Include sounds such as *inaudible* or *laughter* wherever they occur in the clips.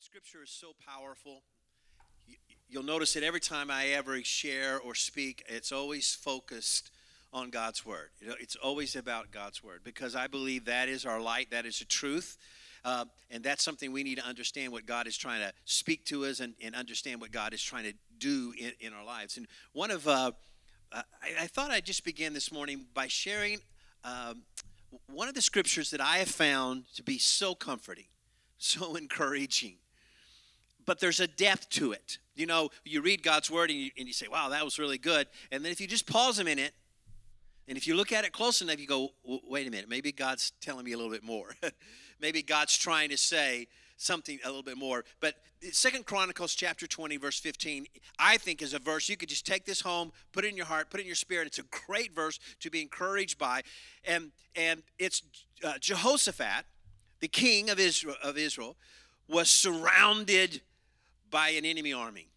Scripture is so powerful. You- You'll notice that every time I ever share or speak, it's always focused on God's Word. It's always about God's Word because I believe that is our light, that is the truth. Uh, and that's something we need to understand what God is trying to speak to us and, and understand what God is trying to do in, in our lives. And one of, uh, I, I thought I'd just begin this morning by sharing um, one of the scriptures that I have found to be so comforting, so *laughs* encouraging but there's a depth to it. You know, you read God's word and you, and you say, wow, that was really good. And then if you just pause a minute, and if you look at it close enough, you go, wait a minute, maybe God's telling me a little bit more. *laughs* maybe God's trying to say something a little bit more. But Second Chronicles chapter 20, verse 15, I think is a verse you could just take this home, put it in your heart, put it in your spirit. It's a great verse to be encouraged by. And and it's uh, Jehoshaphat, the king of Israel, of Israel, was surrounded by an enemy army,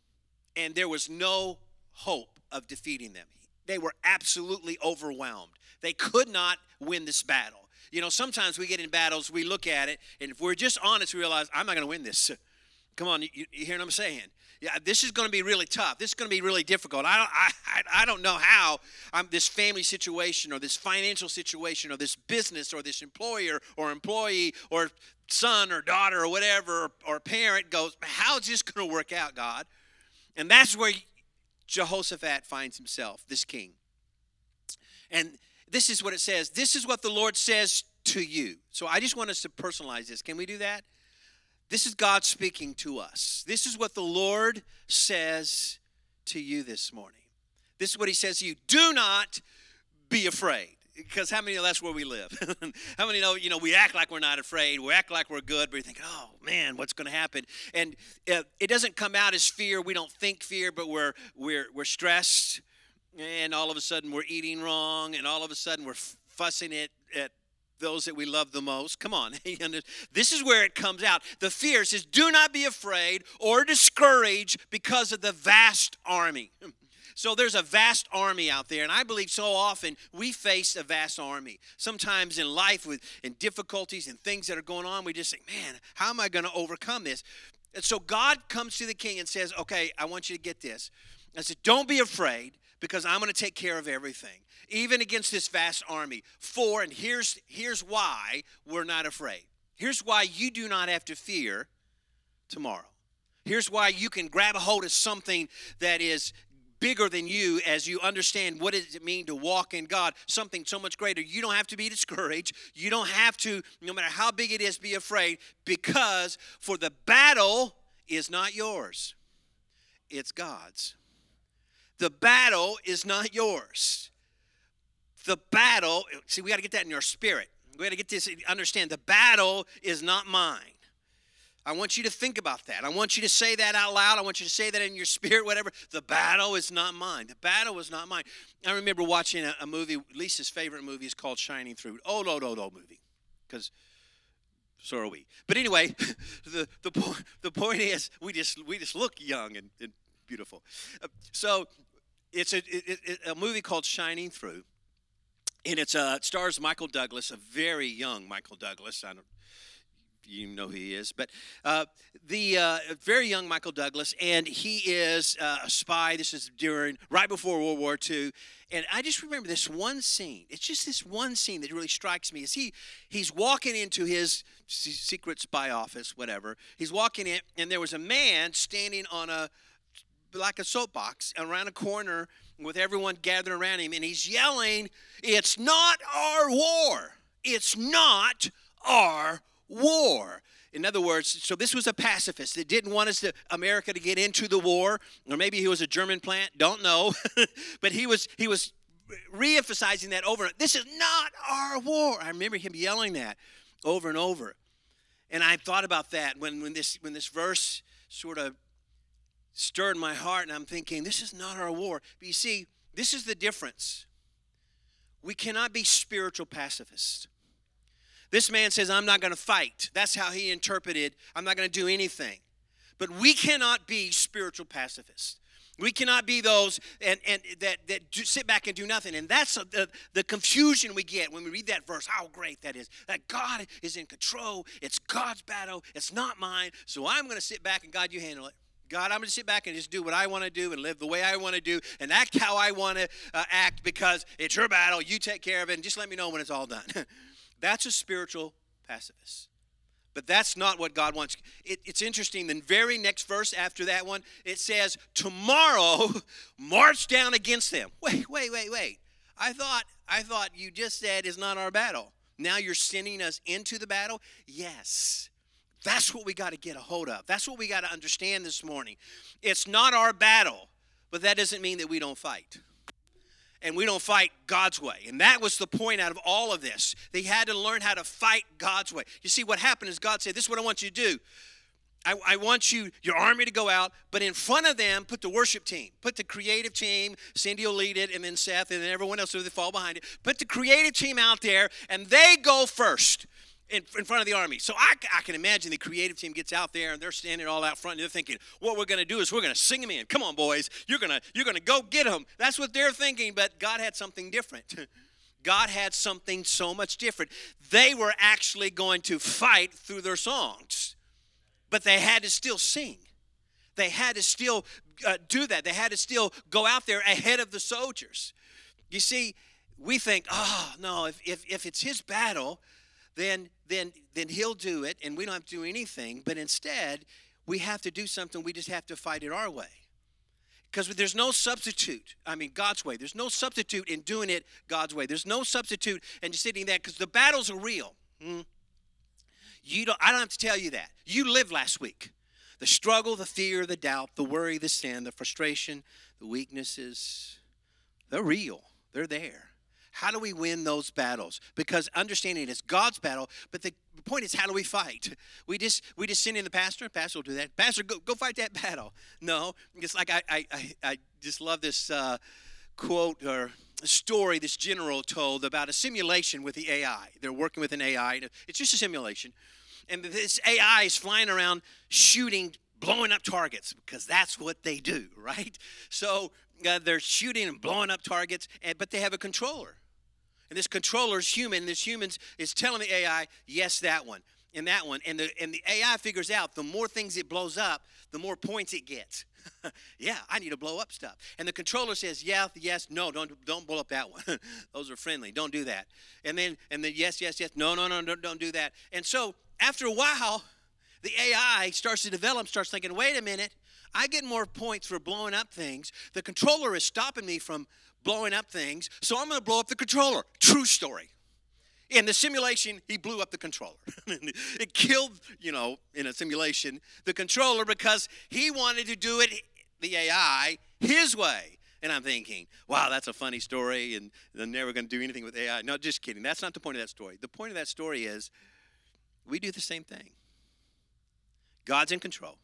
and there was no hope of defeating them. They were absolutely overwhelmed. They could not win this battle. You know, sometimes we get in battles, we look at it, and if we're just honest, we realize, I'm not going to win this. *laughs* Come on, you, you hear what I'm saying? Yeah, this is going to be really tough. This is going to be really difficult. I don't, I, I, don't know how this family situation or this financial situation or this business or this employer or employee or son or daughter or whatever or, parent goes, how's this *laughs* going to work out, God? And that's where Jehoshaphat finds himself, this king. And this is what it says. This is what the Lord says to you. So I just want us to personalize this. Can we do that? This is God speaking to us. This is what the Lord says to you this morning. This is what He says to you. Do not be afraid. Because how many of that's where we live? *laughs* how many know, you know, we act like we're not afraid, we act like we're good, but we think, oh man, what's going to happen? And uh, it doesn't come out as fear. We don't think fear, but we're, we're, we're stressed, and all of a sudden we're eating wrong, and all of a sudden we're fussing it at those that we love the most. Come on. *laughs* this is where it comes out. The fear says, Do not be afraid or discouraged because of the vast army. *laughs* So there's a vast army out there, and I believe so often we face a vast army. Sometimes in life, with in difficulties and things that are going on, we just think, "Man, how am I going to overcome this?" And so God comes to the king and says, "Okay, I want you to get this." I said, "Don't be afraid, because I'm going to take care of everything, even against this vast army." For, and here's here's why we're not afraid. Here's why you do not have to fear tomorrow. Here's why you can grab a hold of something that is bigger than you as you understand what does it mean to walk in God, something so much greater. You don't have to be discouraged. You don't have to, no matter how big it is, be afraid because for the battle is not yours. It's God's. The battle is not yours. The battle, see, we got to get that in your spirit. We got to get this, understand the battle is not mine. I want you to think about that. I want you to say that out loud. I want you to say that in your *laughs* spirit, whatever. The battle is not mine. The battle is not mine. I remember watching a, a movie, Lisa's favorite movie is called Shining Through. Oh, no, no, no movie. Because so are we. But anyway, *laughs* the, the, po- the point is, we just, we just look young and, and beautiful. Uh, so it's a, it, it, a movie called Shining Through. And it's uh, it stars Michael Douglas, a very young Michael Douglas. I don't, you know who he is, but uh, the uh, very young Michael Douglas, and he is uh, a spy. This is during right before World War II, and I just remember this one scene. It's just this one scene that really strikes me. Is he he's walking into his secret spy office, whatever. He's walking in, and there was a man standing on a like a soapbox around a corner with everyone gathered around him, and he's yelling, "It's not our war! It's not our war." In other words, so this was a pacifist that didn't want us to America to get into the war, or maybe he was a German plant, don't know, *laughs* but he was he was re-emphasizing that over. This is not our war. I remember him yelling that over and over, and I thought about that when when this when this verse sort of stirred my heart, and I'm thinking, this is not our war. But you see, this is the difference. We cannot be spiritual pacifists. This man says, I'm not going to fight. That's how he interpreted, I'm not going to do anything. But we cannot be spiritual pacifists. We cannot be those and, and that, that do, sit back and do nothing. And that's the, the confusion we get when we read that verse. How great that is. That God is in control. It's God's battle. It's not mine. So I'm going to sit back and God, you handle it. God, I'm going to sit back and just do what I want to do and live the way I want to do and act how I want to uh, act because it's your battle. You take care of it and just let me know when it's all done. *laughs* that's a spiritual pacifist. But that's not what God wants. It, it's interesting. The very next verse after that one, it says, Tomorrow *laughs* march down against them. Wait, wait, wait, wait. I thought, I thought you just said is not our battle. Now you're sending us into the battle? Yes. That's what we got to get a hold of. That's what we got to understand this morning. It's not our battle, but that doesn't mean that we don't fight and we don't fight God's way. And that was the point out of all of this. They had to learn how to fight God's way. You see, what happened is God said, This is what I want you to do. I, I, want you, your army to go out, but in front of them, put the worship team, put the creative team. Cindy will lead it, and then Seth, and then everyone else will fall behind it. Put the creative team out there, and they go first in, in front of the army. So I, I can imagine the creative team gets out there and they're standing all out front and they're thinking, what we're going to do is we're going to sing them in. Come on, boys. You're going to you're going to go get them. That's what they're thinking, but God had something different. *laughs* God had something so much different. They were actually going to fight through their songs, but they had to still sing. They had to still uh, do that. They had to still go out there ahead of the soldiers. You see, we think, oh, no, if, if, if it's his battle, then then then he'll do it and we don't have to do anything but instead we have to do something we just have to fight it our way. Because there's no substitute i mean god's way. There's no substitute in doing it god's way. There's no substitute in just sitting there because the battles are real. Hmm? you don't i don't have to tell you that. You lived last week. The struggle the fear the doubt the worry the sin the frustration the weaknesses they're real. They're there how do we win those battles? Because understanding it's God's battle, but the point is how do we fight? *laughs* We just we just send in the pastor, pastor will do that. Pastor, go, go fight that *laughs* battle. No, it's like I I, I, just love this uh, quote or story this general told about a simulation with the AI. They're working with an AI. It's just a simulation. And this AI is flying around shooting blowing up targets because that's what they do, *laughs* right? So uh, they're shooting and blowing up targets, and, but they have a controller. And this controller is human. This human is telling the AI, yes, that one, and that one. And the, and the AI figures out the more things it blows up, the more points it gets. *laughs* yeah, I need to blow up stuff. And the controller says, yeah, yes, no, don't don't blow up that one. *laughs* Those are friendly. Don't do that. And then and then yes, yes, yes, no, no, no, don't, don't do that. And so after a while, the AI starts to develop, starts thinking, wait a minute, I get more points for blowing up things. The controller is stopping me from blowing up things, so I'm going to blow up the controller. True story. In the simulation, he blew up the controller. *laughs* it killed, you know, in a simulation, the controller because he wanted to do it, the AI, his way. And I'm thinking, wow, that's a funny story, and they're never going to do anything with AI. No, just kidding. That's not the point of that story. The point of that story is we do the same thing. God's in control.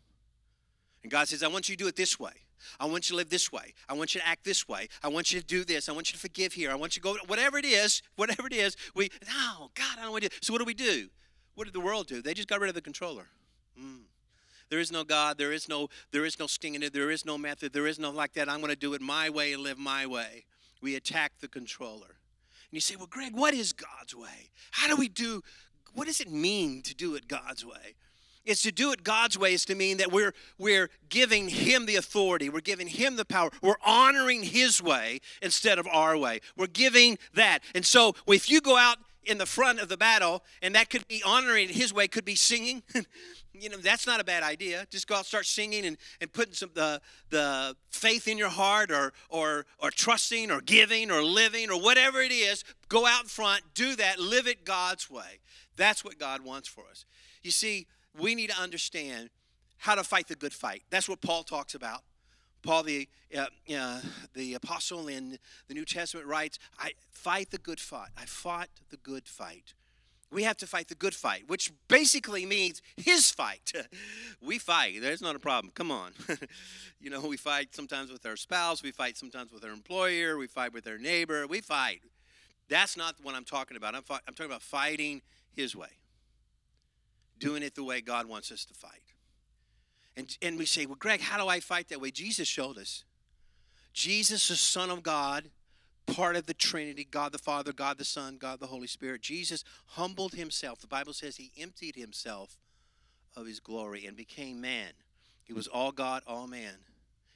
And God says, I want you to do it this way. I want you to live this way. I want you to act this way. I want you to do this. I want you to forgive here. I want you to go, whatever it is, *laughs* whatever it is. We, no, God, I don't want to do. So what do we do? What did the world do? They just got rid of the controller. Mm. There is no God. There is no, there is no sting in it. There is no method. There is no like that. I'm going to do it my way and live my way. We attack the controller. And you say, well, Greg, what is God's way? How do we do, what does it mean to do it God's way? It's to do it God's way is to mean that we're we're giving him the authority. We're giving him the power. We're honoring his way instead of our way. We're giving that. And so if you go out in the front of the battle, and that could be honoring his way, could be singing. *laughs* you know, that's not a bad idea. Just go out, start singing, and, and putting some the the faith in your heart, or or or trusting, or giving, or living, or whatever it is. Go out in front, do that, live it God's way. That's what God wants for us. You see, we need to understand how to fight the good fight. That's what Paul talks about. Paul, the, uh, uh, the apostle in the New Testament, writes, I fight the good fight. I fought the good fight. We have to fight the good fight, which basically means his fight. *laughs* we fight. There's not a problem. Come on. *laughs* you know, we fight sometimes with our spouse, we fight sometimes with our employer, we fight with our neighbor, we fight. That's not what I'm talking about. I'm, I'm talking about fighting his way doing it the way God wants us to fight. And, and we say, well, Greg, how do I fight that way? Jesus showed us. Jesus, the Son of God, part of the Trinity, God the Father, God the Son, God the Holy Spirit. Jesus humbled himself. The Bible says he emptied himself of his glory and became man. He was all God, all man.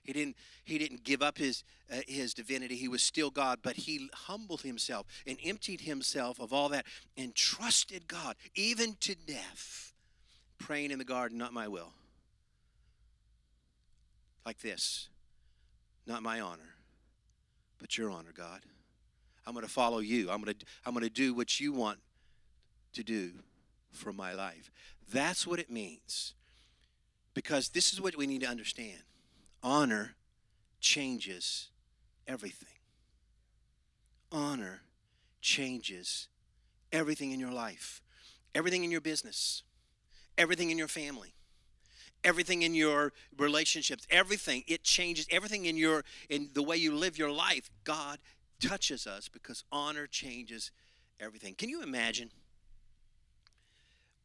He didn't he didn't give up his uh, his divinity. He was still God, but he humbled himself and emptied himself of all that and trusted God even to death. Praying in the garden, not my will. Like this. Not my honor, but your honor, God. I'm going to follow you. I'm going to I'm going to do what you want to do for my life. That's what it means. Because this is what we need to understand. Honor changes everything. Honor changes everything in your life, everything in your business, everything in your family, everything in your relationships, everything. It changes everything in your in the way you live your life. God touches us because honor changes everything. Can you imagine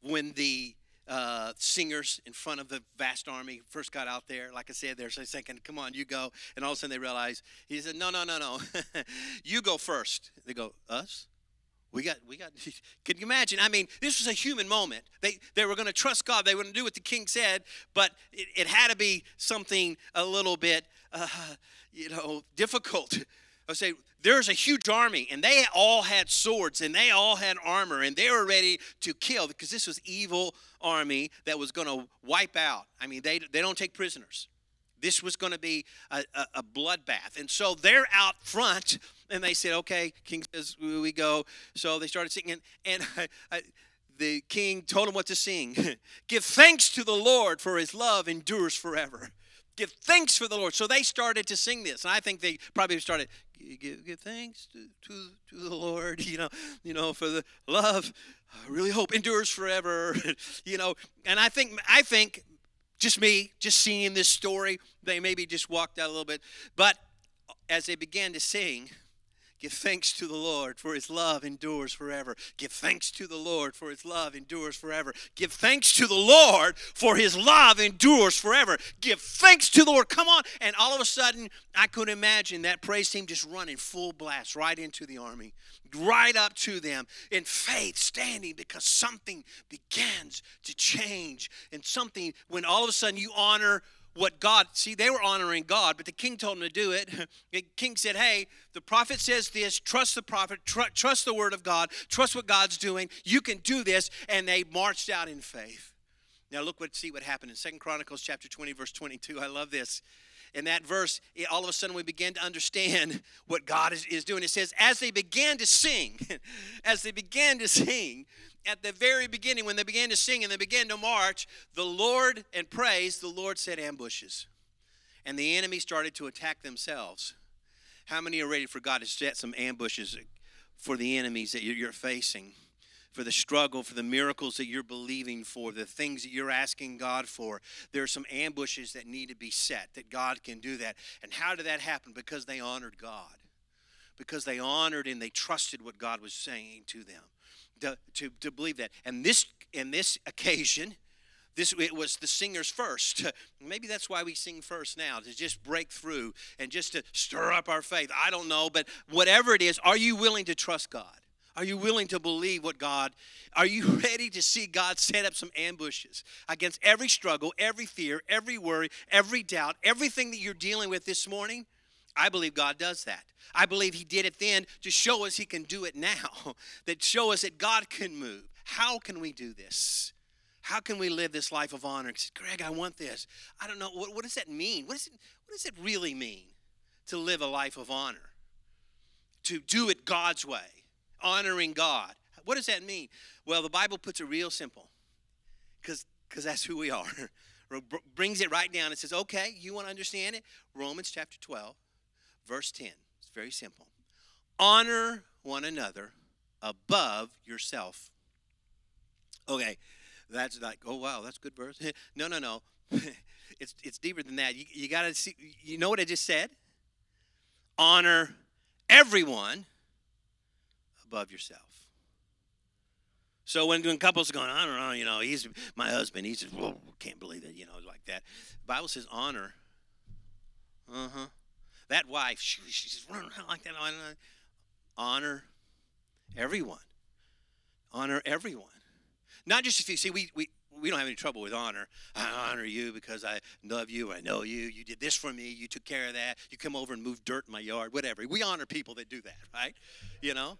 when the uh, singers in front of the vast army first got out there. Like I said, they're saying, "Come on, you go." And all of a sudden they realize he said, "No, no, no, no, *laughs* you go first. They go, "Us." We got, we got. *laughs* Can you imagine? I mean, this was a human moment. They, they were going to trust God. They were going to do what the king said, but it, it had to be something a little bit, uh, you know, difficult. I say there's a huge army, and they all had swords, and they all had armor, and they were ready to kill because this was evil army that was going to wipe out. I mean, they they don't take prisoners. This was going to be a, a, a bloodbath, and so they're out front, and they said, "Okay." King says, "We go." So they started singing, and *laughs* I, I, the king told them what to sing. *laughs* Give thanks to the Lord, for His love endures forever give thanks for the Lord. So they started to sing this, and I think they probably started give, give thanks to, to, to the Lord, *laughs* you know, you know, for the love, I really hope endures forever, you know. And I think I think just me, just seeing this story, they maybe just walked out a little bit, but as they began to sing, Give thanks to the Lord, for his love endures forever. Give thanks to the Lord, for his love endures forever. Give thanks to the Lord, for his love endures forever. Give thanks to the Lord. Come on. And all of a sudden, I could imagine that praise team just running full blast right into the army, right up to them in faith, standing because something begins to change. And something, when all of a sudden you honor what God, see, they were honoring God, but the king told them to do it. *laughs* The king said, Hey, the prophet says this, trust the prophet, tr- trust the word of God, trust what God's doing. You can do this. And they marched out in faith. Now look what see what happened in Second Chronicles chapter 20, verse 22. I love this. In that verse, it, all of a sudden we begin to understand *laughs* what God is, is doing. It says, as they began to sing, *laughs* as they began to sing, at the very beginning, when they began to sing and they began to march, the Lord and praise, the Lord set ambushes. And the enemy started to attack themselves. How many are ready for God to set some ambushes for the enemies that you're facing? For the struggle, for the miracles that you're believing for, the things that you're asking God for. There are some ambushes that need to be set, that God can do that. And how did that happen? Because they honored God. Because they honored and they trusted what God was saying to them to, to, to believe that. And this, in this occasion, this it was the singers first. *laughs* Maybe that's why we sing first now to just break through and just to stir up our faith. I don't know, but whatever it is, are you willing to trust God? Are you willing to believe what God? Are you *laughs* ready to see God set up some ambushes against every struggle, every fear, every worry, every doubt, everything that you're dealing with this morning? I believe God does that. I believe He did it then to show us He can do it now, *laughs* that show us that God can move. How can we do this? How can we live this life of honor? Said, Greg, I want this. I don't know. What, what does that mean? What, is it, what does it really mean to live a life of honor? To do it God's way, honoring God. What does that mean? Well, the Bible puts it real simple because that's who we are. *laughs* Brings it right down and says, okay, you want to understand it? Romans chapter 12, Verse 10. It's very simple. Honor one another above yourself. Okay, that's like, oh wow, that's good verse. *laughs* no, no, no. *laughs* it's it's deeper than that. You, you gotta see you know what I just said? Honor everyone above yourself. So when, when couples are going, I don't know, you know, he's my husband, he's just, can't believe it, you know, like that. The Bible says honor. Uh-huh that wife, she, she's just running around like that. Honor everyone. Honor everyone. Not just if you see, we, we, we don't have any trouble with honor. I honor you because I love you. I know you. You did this for me. You took care of that. You come over and move dirt in my yard, whatever. We honor people that do that, right? You know?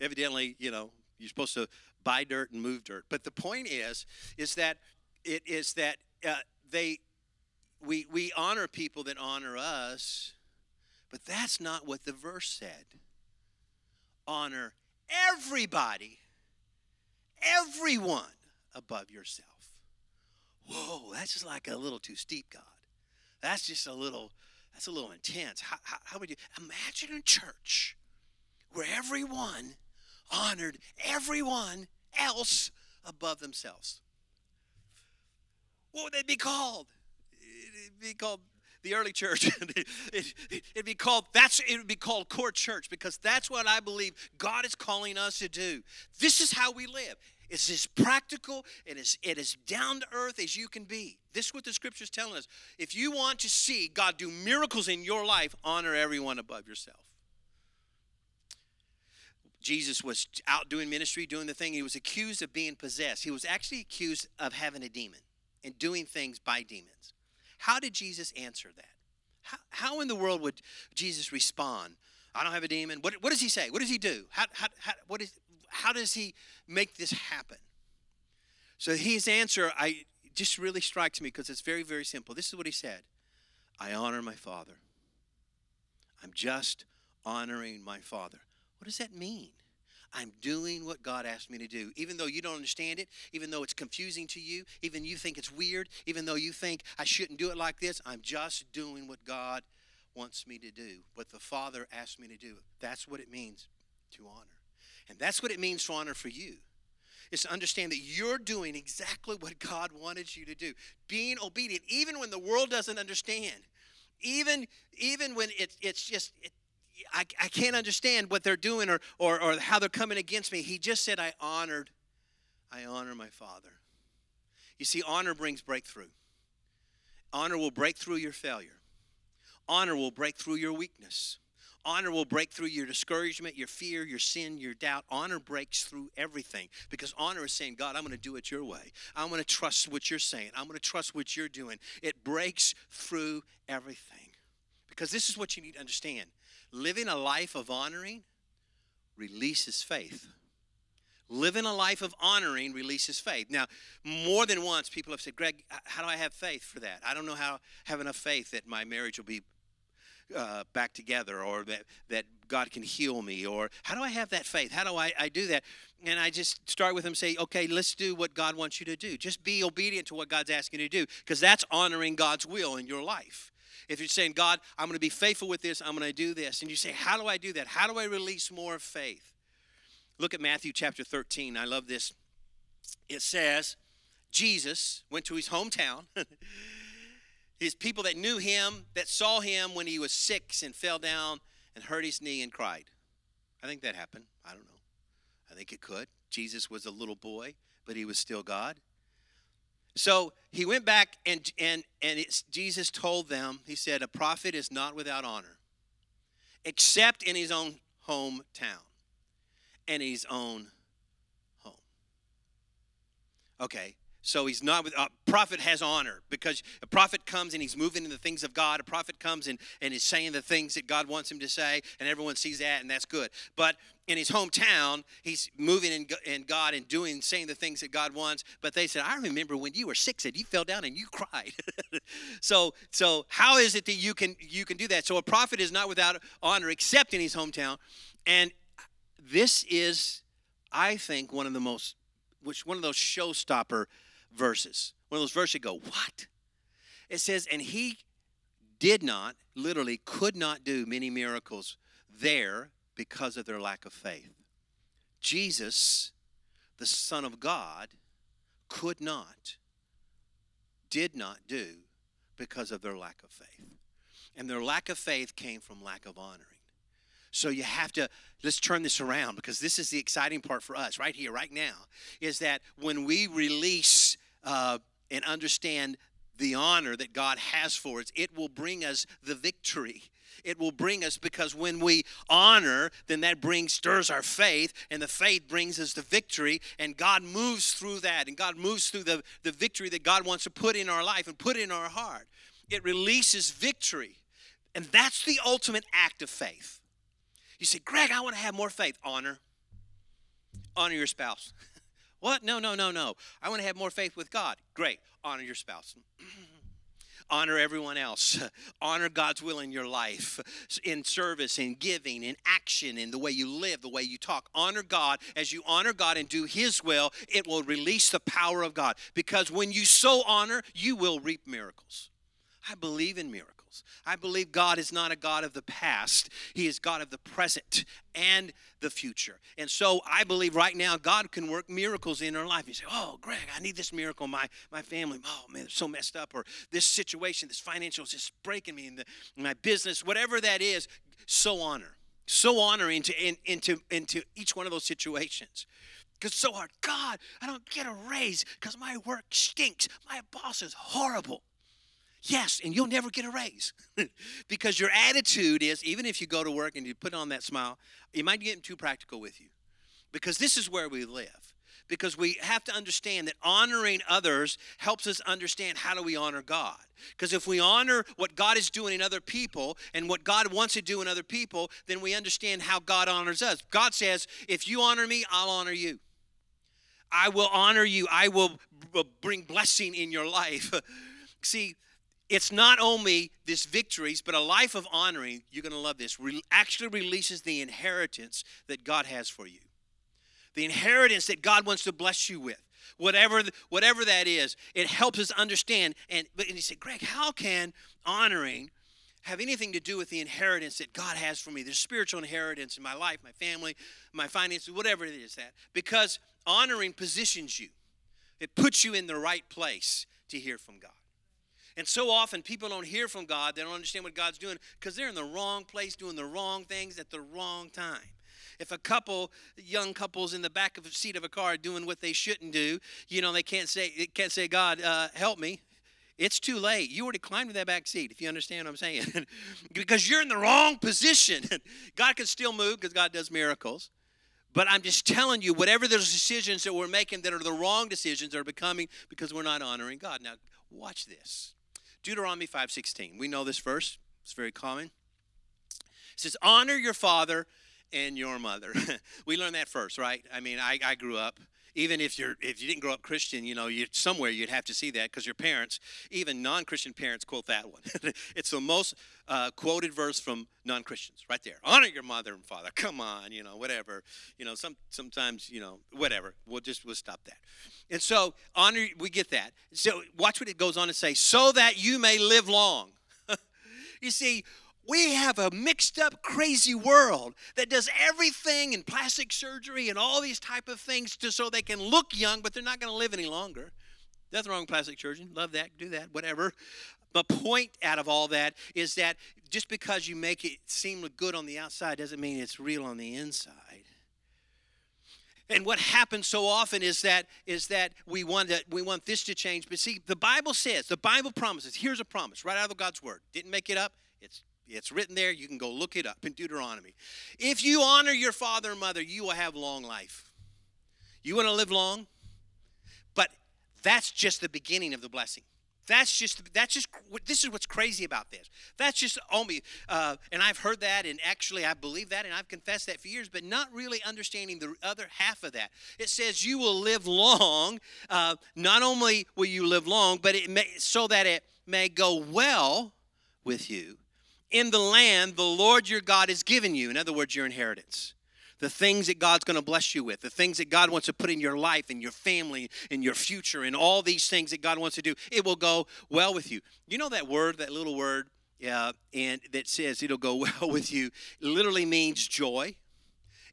Evidently, you know, you're supposed to buy dirt and move dirt. But the point is, is that it is that uh, they, we, we honor people that honor us, but that's not what the verse said. Honor everybody, everyone above yourself. Whoa, that's just like a little too steep, God. That's just a little, that's a little intense. How, how, how would you imagine a church where everyone honored everyone else above themselves? What would they be called? It'd be called the early church. *laughs* it, would be called that's it would be called core church because that's what I believe God is calling us to do. This is how we live. It's as practical and as it is down to earth as you can be. This is what the scripture is telling us. If you want to see God do miracles in your life, honor everyone above yourself. Jesus was out doing ministry, doing the thing. He was accused of being possessed. He was actually accused of having a demon and doing things by demons. How did Jesus answer that? How, how in the world would Jesus respond? I don't have a demon. What, what does he say? What does he do? How, how, what is, how does he make this happen? So his answer I just really strikes me because it's very, very simple. This is what he said I honor my father. I'm just honoring my father. What does that mean? I'm doing what God asked me to do. Even though you don't understand it, even though it's confusing to you, even you think it's weird, even though you think I shouldn't do it like this, I'm just doing what God wants me to do, what the Father asked me to do. That's what it means to honor. And that's what it means to honor for you. Is to understand that you're doing exactly what God wanted you to do. Being obedient, even when the world doesn't understand. Even, even when it, it's just, it, I, I can't understand what they're doing or, or, or how they're coming against me. He just said, I honored, I honor my Father. You see, honor brings breakthrough. Honor will break through your failure. Honor will break through your weakness. Honor will break through your discouragement, your fear, your sin, your doubt. Honor breaks through everything because honor is saying, God, I'm going to do it your way. I'm going to trust what you're saying. I'm going to trust what you're doing. It breaks through everything. Because this is what you need to understand living a life of honoring releases faith. Living a life of honoring releases faith. Now, more than once, people have said, Greg, how do I have faith for that? I don't know how have enough faith that my marriage will be uh, back together or that, that God can heal me or how do I have that faith? How do I, I do that? And I just start with them say, okay, let's do what God wants you to do. Just be obedient to what God's asking you to do because that's honoring God's will in your life. If you're saying, God, I'm going to be faithful with this, I'm going to do this, and you say, how do I do that? How do I release more faith? Look at Matthew chapter 13. I love this. It says, Jesus went to his hometown. *laughs* his people that knew him, that saw him when he was six and fell down and hurt his knee and cried. I think that happened. I don't know. I think it could. Jesus was a little boy, but he was still God. So he went back and and and Jesus told them. He said, "A prophet is not without honor, except in his own hometown and his own home." Okay, so he's not with a prophet has honor because a prophet comes and he's moving in the things of God. A prophet comes and, and is saying the things that God wants him to say, and everyone sees that, and that's good. But in his hometown, he's moving in, in God and doing, saying the things that God wants. But they said, I remember when you were six and you fell down and you *laughs* cried. so so how is it that you can you can do that? So a prophet is not without honor except in his hometown. And this is, I think, one of the most which one of those showstopper verses. One of those verses you go, what? It says, and he did not, literally could not do many miracles there because of their lack of faith. Jesus, the Son of God, could not, did not do because of their lack of faith. And their lack of faith came from lack of honoring. So you have to, let's turn this around because this is the exciting part for us right here, right now, is that when we release uh, and understand the honor that God has for us, it will bring us the victory. It will bring us because when we honor, then that brings stirs our faith, and the faith brings us the victory, and God moves through that, and God moves through the, the victory that God wants to put in our life and put in our heart. It releases victory. And that's the ultimate act of faith. You say, Greg, I want to have more faith. Honor. Honor your spouse. *laughs* what? No, no, no, no. I want to have more faith with God. Great. Honor your spouse. *clears throat* honor everyone else *laughs* honor god's will in your life in service in giving in action in the way you live the way you talk honor god as you honor god and do his will it will release the power of god because when you so honor you will reap miracles i believe in miracles I believe God is not a God of the past, He is God of the present and the future. And so I believe right now God can work miracles in our life. You say, Oh, Greg, I need this miracle. My, my family, oh man, they're so messed up. Or this situation, this financial is just breaking me in, the, in my business, whatever that is, so honor. So honor into, in, into, into each one of those situations because so hard. God, I don't get a raise because my work stinks. My boss is horrible. Yes, and you'll never get a raise *laughs* because your attitude is even if you go to work and you put on that smile, you might get too practical with you because this is where we live. Because we have to understand that honoring others helps us understand how do we honor God. Because if we honor what God is doing in other people and what God wants to do in other people, then we understand how God honors us. God says, if you honor me, I'll honor you. I will honor you. I will bring blessing in your life. *laughs* See, it's not only this victories, but a life of honoring, you're going to love this, re- actually releases the inheritance that God has for you. The inheritance that God wants to bless you with. Whatever, whatever that is, it helps us understand. And, and you say, Greg, how can honoring have anything to do with the inheritance that God has for me? There's spiritual inheritance in my life, my family, my finances, whatever it is that. Because honoring positions you, it puts you in the right place to hear from God. And so often people don't hear from God, they don't understand what God's doing because they're in the wrong place doing the wrong things at the wrong time. If a couple, young couples in the back of the seat of a car doing what they shouldn't do, you know, they can't say, can't say, God, uh, help me. It's too late. You already climbed in that back seat, if you understand what I'm saying. *laughs* because you're in the wrong position. *laughs* God can still move because God does miracles. But I'm just telling you, whatever those decisions that we're making that are the wrong decisions are becoming because we're not honoring God. Now, watch this. Deuteronomy 5:16. We know this verse. It's very common. It says, "Honor your father and your mother." *laughs* we learned that first, right? I mean, I, I grew up even if you're if you didn't grow up christian you know you somewhere you'd have to see that because your parents even non-christian parents quote that one. *laughs* It's the most uh, quoted verse from non-christians right there. Honor your mother and father. *laughs* Come on you know whatever. You know some sometimes you know whatever. We'll just we'll stop that. And so honor we get that. So watch what it goes on to say. So that you may live long. *laughs* You see we have a mixed up crazy world that does everything in plastic surgery and all these type of things to so they can look young but they're not going to live any longer. Nothing wrong with plastic surgery love that do that whatever. The point out of all that is that just because you make it seem good on the outside doesn't mean it's real on the inside. And what happens so often is that is that we want that we want this to change. But see the bible says the bible promises here's a promise right out of god's word. Didn't make it up it's it's written there. You can go look it up in Deuteronomy. If you honor your father and mother, you will have long life. You want to live long? But that's just the beginning of the blessing. That's just that's just this is what's crazy about this. That's just only, uh, and I've heard that, and actually I believe that, and I've confessed that for years, but not really understanding the other half of that. It says you will live long. Uh, not only will you live long, but it may so that it may go well with you in the land the Lord your God has given you. In other words, your inheritance. The things that God's going to bless you with, the things that God wants to put in your life, and your family, and your future, and all these things that God wants to do, it will go well with you. You know that word, that little word, yeah, and that says it'll go *laughs* well with you, literally means joy.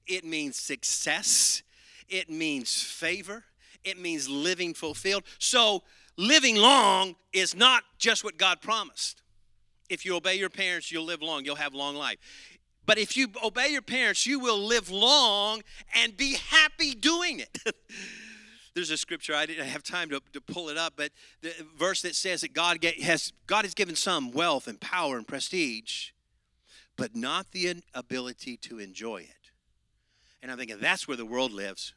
It means success. It means favor. It means living fulfilled. So, living long is not just what God promised if you obey your parents, you'll live long, you'll have long life. But if you obey your parents, you will live long and be happy doing it. *laughs* There's a scripture I didn't have time to, to pull it up, but the verse that says that God has God has given some wealth and power and prestige, but not the ability to enjoy it. And I'm thinking that's where the world lives.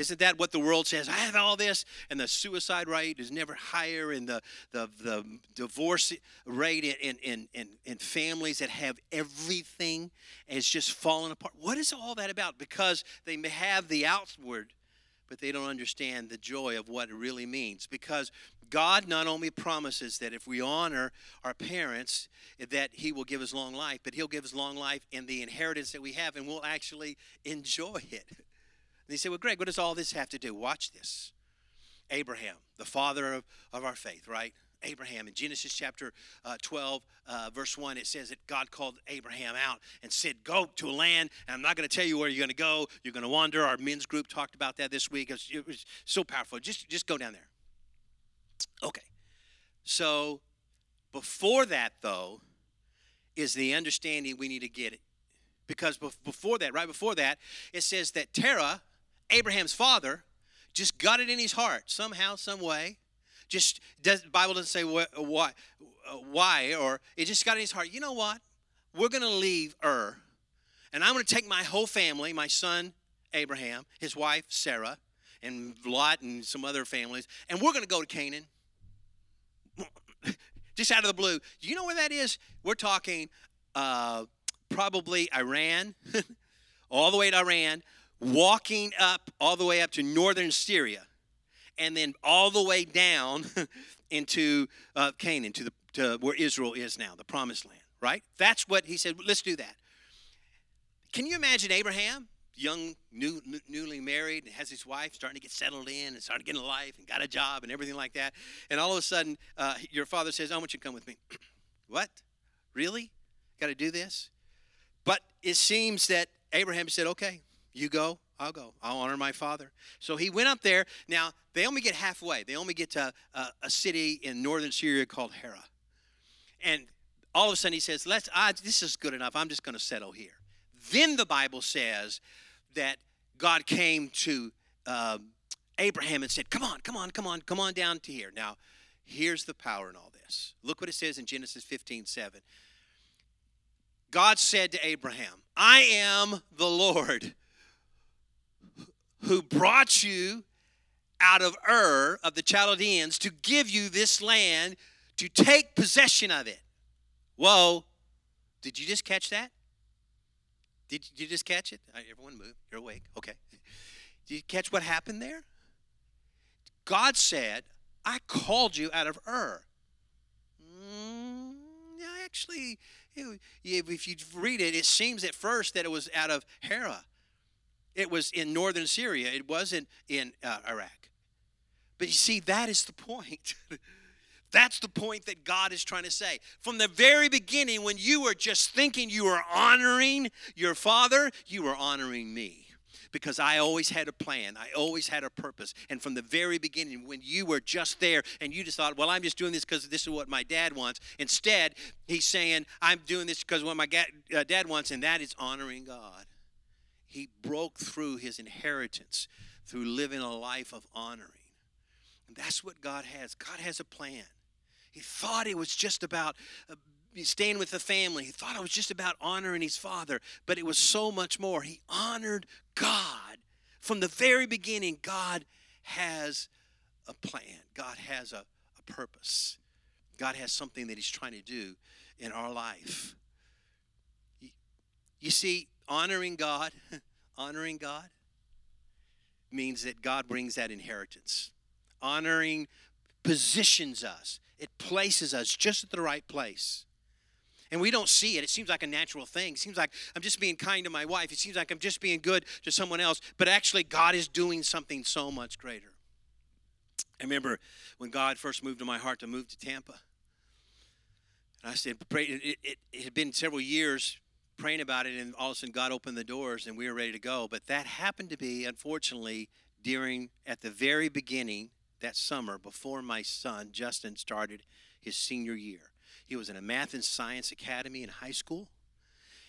Isn't that what the world says? I have all this, and the suicide rate is never higher, and the, the, the divorce rate in, in, in, in families that have everything is just falling apart. What is all that about? Because they may have the outward, but they don't understand the joy of what it really means. Because God not only promises that if we honor our parents, that He will give us long life, but He'll give us long life in the inheritance that we have, and we'll actually enjoy it. *laughs* And said, Well, Greg, what does all this have to do? Watch this. Abraham, the father of, of our faith, right? Abraham in Genesis chapter uh, 12, uh, verse 1, it says that God called Abraham out and said, Go to a land, and I'm not going to tell you where you're going to go. You're going to wander. Our men's group talked about that this week. It was, it was so powerful. Just, just go down there. Okay. So before that, though, is the understanding we need to get it. Because before that, right before that, it says that Terah, Abraham's father just got it in his heart somehow, some way. Just does, Bible doesn't say why, why, why, or it just got in his heart. You know what? We're going to leave Ur, and I'm going to take my whole family, my son Abraham, his wife Sarah, and Lot, and some other families, and we're going to go to Canaan. *laughs* just out of the blue. You know where that is? We're talking uh, probably Iran, *laughs* all the way to Iran walking up all the way up to northern Syria, and then all the way down *laughs* into uh, Canaan, to, the, to where Israel is now, the promised land, right? That's what he said, let's do that. Can you imagine Abraham, young, new, newly married, and has his wife starting to get settled in and starting to get a life and got a job and everything like that? And all of a sudden, uh, your father says, I want you to come with me. *clears throat* what? Really? Got to do this? But it seems that Abraham said, okay, you go, I'll go. I'll honor my father. So he went up there. Now, they only get halfway. They only get to a, a city in northern Syria called Haran. And all of a sudden he says, Let's, ah, this is good enough. I'm just going to settle here. Then the Bible says that God came to um, Abraham and said, Come on, come on, come on, come on down to here. Now, here's the power in all this. Look what it says in Genesis 15 7. God said to Abraham, I am the Lord who brought you out of Ur of the Chaldeans to give you this land to take possession of it. Whoa. Did you just catch that? Did you just catch it? Everyone move. You're awake. Okay. *laughs* Did you catch what happened there? God said, I called you out of Ur. Mm, actually, if you read it, it seems at first that it was out of Haran. It was in northern Syria, it wasn't in uh, Iraq. But you see, that is the point. *laughs* That's the point that God is trying to say. From the very beginning, when you were just thinking you were honoring your father, you were honoring me. Because I always had a plan, I always had a purpose. And from the very beginning, when you were just there and you just thought, well, I'm just doing this because this is what my dad wants, instead, he's saying, I'm doing this because what my uh, dad wants, and that is honoring God. He broke through his inheritance through living a life of honoring. And that's what God has. God has a plan. He thought it was just about uh, staying with the family. He thought it was just about honoring his father, but it was so much more. He honored God. From the very beginning, God has a plan, God has a, a purpose, God has something that He's trying to do in our life. You see, honoring God, *laughs* honoring God means that God brings that inheritance. Honoring positions us, it places us just at the right place. And we don't see it. It seems like a natural thing. It seems like I'm just being kind to my wife. It seems like I'm just being good to someone else. But actually, God is doing something so much greater. I remember when God first moved to my heart to move to Tampa. And I said, it, it, it had been several years praying about it, and all of a sudden God opened the doors and we were ready to go. But that happened to be, unfortunately, during at the very beginning that summer before my son Justin started his senior year. He was in a math and science academy in high school.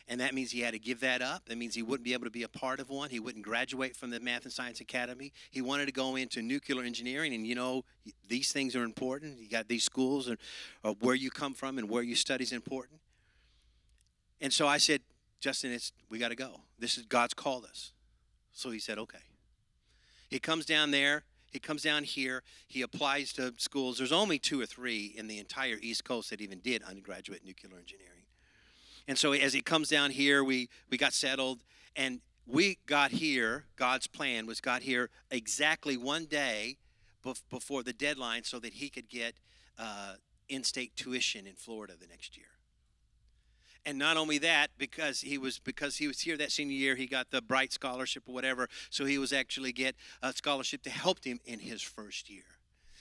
And that means he had to give that up. That means he wouldn't be able to be a part of one. He wouldn't graduate from the Math and Science Academy. He wanted to go into nuclear engineering. And you know, these things are important. You got these schools, and uh, where you come from and where you study is important. And so I said, Justin, it's we got to go. This is God's called us. So he said, okay. He comes down there. He comes down here. He applies to schools. There's only two or three in the entire East Coast that even did undergraduate nuclear engineering. And so as he comes down here, we we got settled, and we got here. God's plan was got here exactly one day before the deadline, so that he could get uh, in-state tuition in Florida the next year. And not only that, because he was because he was here that senior year, he got the Bright Scholarship or whatever. So he was actually get a scholarship to help him in his first year.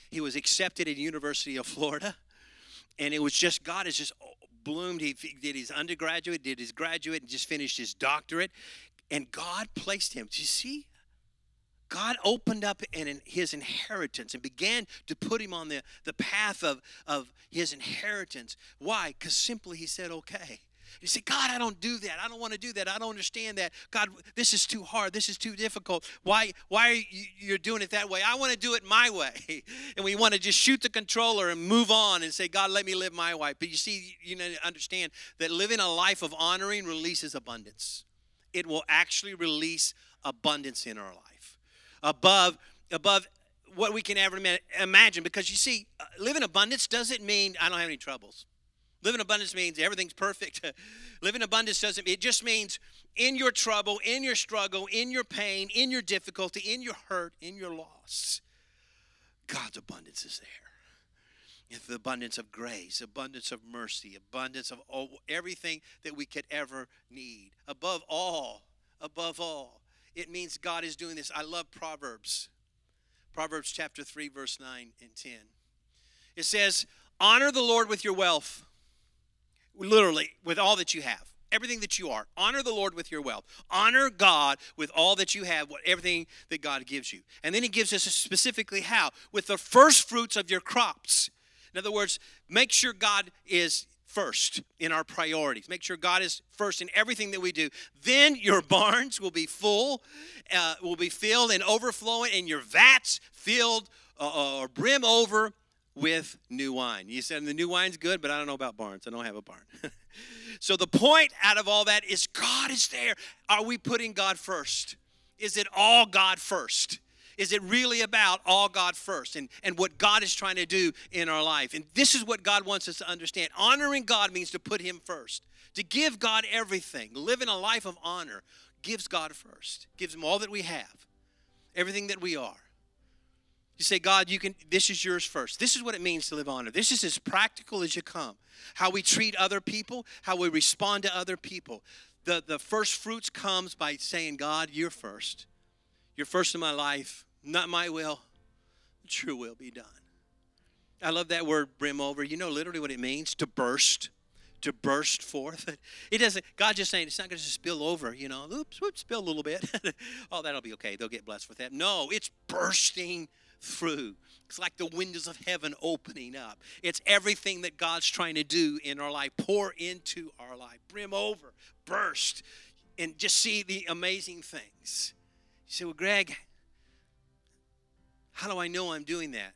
He was accepted at University of Florida, and it was just God has just oh, bloomed. He did his undergraduate, did his graduate, and just finished his doctorate. And God placed him. Do you see? God opened up in his inheritance and began to put him on the, the path of, of his inheritance. Why? Because simply he said, okay. You say, God, I don't do that. I don't want to do that. I don't understand that. God, this is too hard. This is too difficult. Why, why are you you're doing it that way? I want to do it my way. *laughs* And we want to just shoot the controller and move on and say, God, let me live my way. But you see, you need to understand that living a life of honoring releases abundance. It will actually release abundance in our life. Above, above what we can ever imagine. Because you see, uh, living abundance doesn't mean I don't have any troubles. Live in abundance means everything's perfect. *laughs* Live in abundance doesn't, it just means in your trouble, in your struggle, in your pain, in your difficulty, in your hurt, in your loss, God's abundance is there. If the abundance of grace, abundance of mercy, abundance of all, everything that we could ever need. Above all, above all, it means God is doing this. I love Proverbs. Proverbs chapter 3, verse 9 and 10. It says, Honor the Lord with your wealth literally with all that you have everything that you are. Honor the lord with your wealth. Honor god with all that you have what everything that god gives you. And then he gives us specifically how? With the first fruits of your crops. In other words make sure god is first in our priorities. Make sure god is first in everything that we do. Then your *laughs* barns will be full uh, will be filled and overflowing and your vats filled uh, or brim over with new wine. You said the new wine's good, but I don't know about barns. I don't have a barn. *laughs* so the point out of all that is God is there. Are we putting God first? Is it all God first? Is it really about all God first and, and what God is trying to do in our life? And this is what God wants us to understand. Honoring God means to put Him first, to give God everything. Living a life of honor gives God first, gives Him all that we have, everything that we are. You say, God, you can, this is yours first. This is what it means to live honor. This is as practical as you come. How we treat other people, how we respond to other people. The, the first fruits comes by saying, God, you're first. You're first in my life. Not my will, your will be done. I love that word brim over. You know literally what it means to burst, to burst forth. *laughs* It doesn't, God just saying it's not going to just spill over, you know, oops, oops, spill a little bit. *laughs* oh, that'll be okay. They'll get blessed with that. No, it's bursting through. It's like the windows of heaven opening up. It's everything that God's trying to do in our life. Pour into our life, brim over, burst, and just see the amazing things. You say, Well, Greg, how do I know I'm doing that?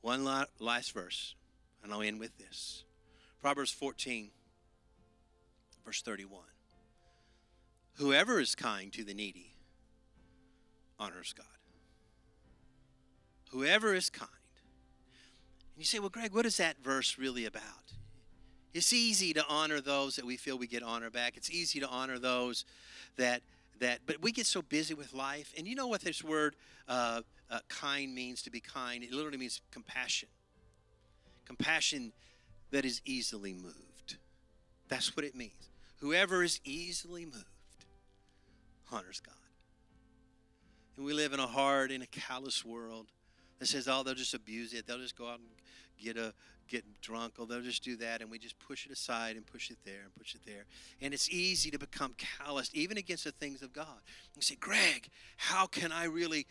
One last verse, and I'll end with this Proverbs 14, verse 31. Whoever is kind to the needy honors God. Whoever is kind. And you say, well, Greg, what is that verse really about? It's easy to honor those that we feel we get honor back. It's easy to honor those that that but we get so busy with life. And you know what this word uh, uh, kind means to be kind? It literally means compassion. Compassion that is easily moved. That's what it means. Whoever is easily moved honors god. And we live in a hard and a callous world that says, oh, they'll just abuse it. They'll just go out and get a get drunk, or they'll just do that, and we just push it aside and push it there and push it there. And it's easy to become calloused, even against the things of God. You say, Greg, how can I really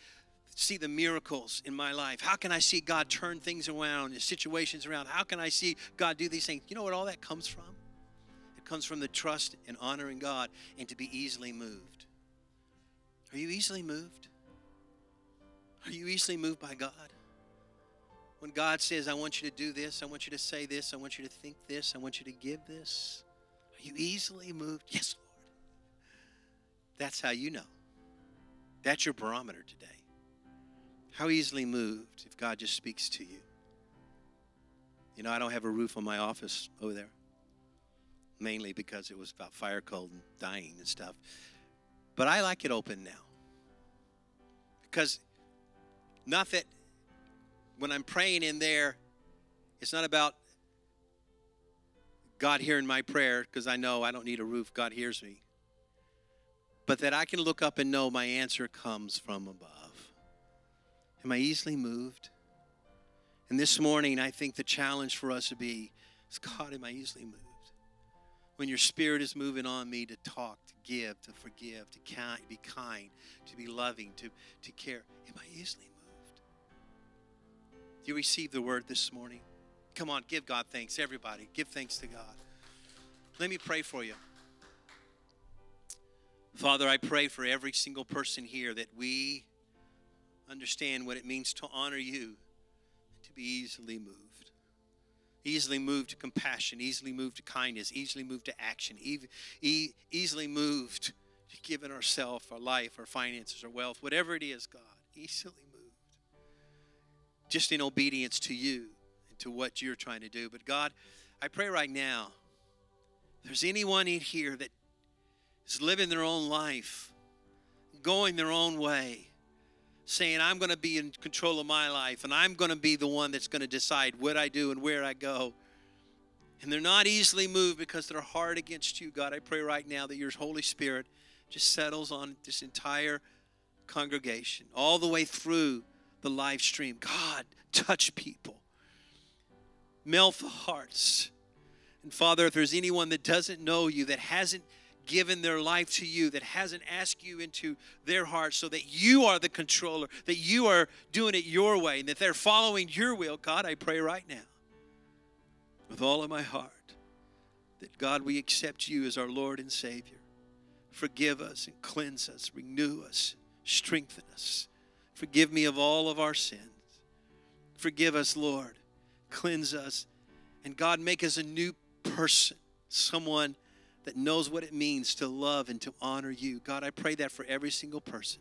see the miracles in my life? How can I see God turn things around, situations around? How can I see God do these things? You know what all that comes from? It comes from the trust and honoring God and to be easily moved. Are you easily moved? Are you easily moved by God? When God says, I want you to do this, I want you to say this, I want you to think this, I want you to give this, Are you easily moved? *laughs* Yes, Lord. That's how you know. That's your barometer today. How easily moved if God just speaks to you. You know, I don't have a roof on my office over there, mainly because it was about fire cold and dying and stuff. But I like it open now. Because not that when I'm praying in there, it's not about God hearing my prayer, because I know I don't need a roof, God hears me. But that I can look up and know my answer comes from above. Am I easily moved? And this morning, I think the challenge for us to be is God, am I easily moved? When your spirit is moving on me to talk, to give, to forgive, to be kind, to be loving, to, to care, am I easily moved? You receive the word this morning? Come on, give God thanks. Everybody, give thanks to God. Let me pray for you. Father, I pray for every single person here that we understand what it means to honor you to be easily moved. Easily moved to compassion, easily moved to kindness, easily moved to action, easily moved to giving ourselves, our life, our finances, our wealth, whatever it is, God, easily. Just in obedience to you and to what you're trying to do. But God, I pray right now, there's anyone in here that is living their own life, going their own way, saying, I'm going to be in control of my life and I'm going to be the one that's going to decide what I do and where I go. And they're not easily moved because they're hard against you. God, I pray right now that your Holy Spirit just settles on this entire congregation, all the way through the live stream. God, touch people, melt the hearts. And Father, if there's anyone that doesn't know you, that hasn't given their life to you, that hasn't asked you into their heart so that you are the controller, that you are doing it your way, and that they're following your will, God, I pray right now with all of my heart that, God, we accept you as our Lord and Savior. Forgive us and cleanse us, renew us, strengthen us. Forgive me of all of our sins. Forgive us, Lord. Cleanse us. And God, make us a new person, someone that knows what it means to love and to honor you. God, I pray that for every single person.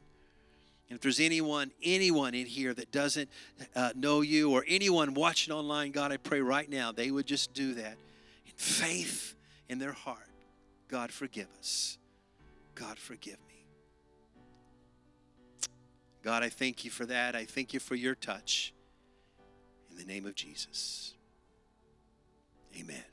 And if there's anyone, anyone in here that doesn't uh, know you or anyone watching online, God, I pray right now they would just do that in faith in their heart. God, forgive us. God, forgive me. God, I thank you for that. I thank you for your touch. In the name of Jesus. Amen.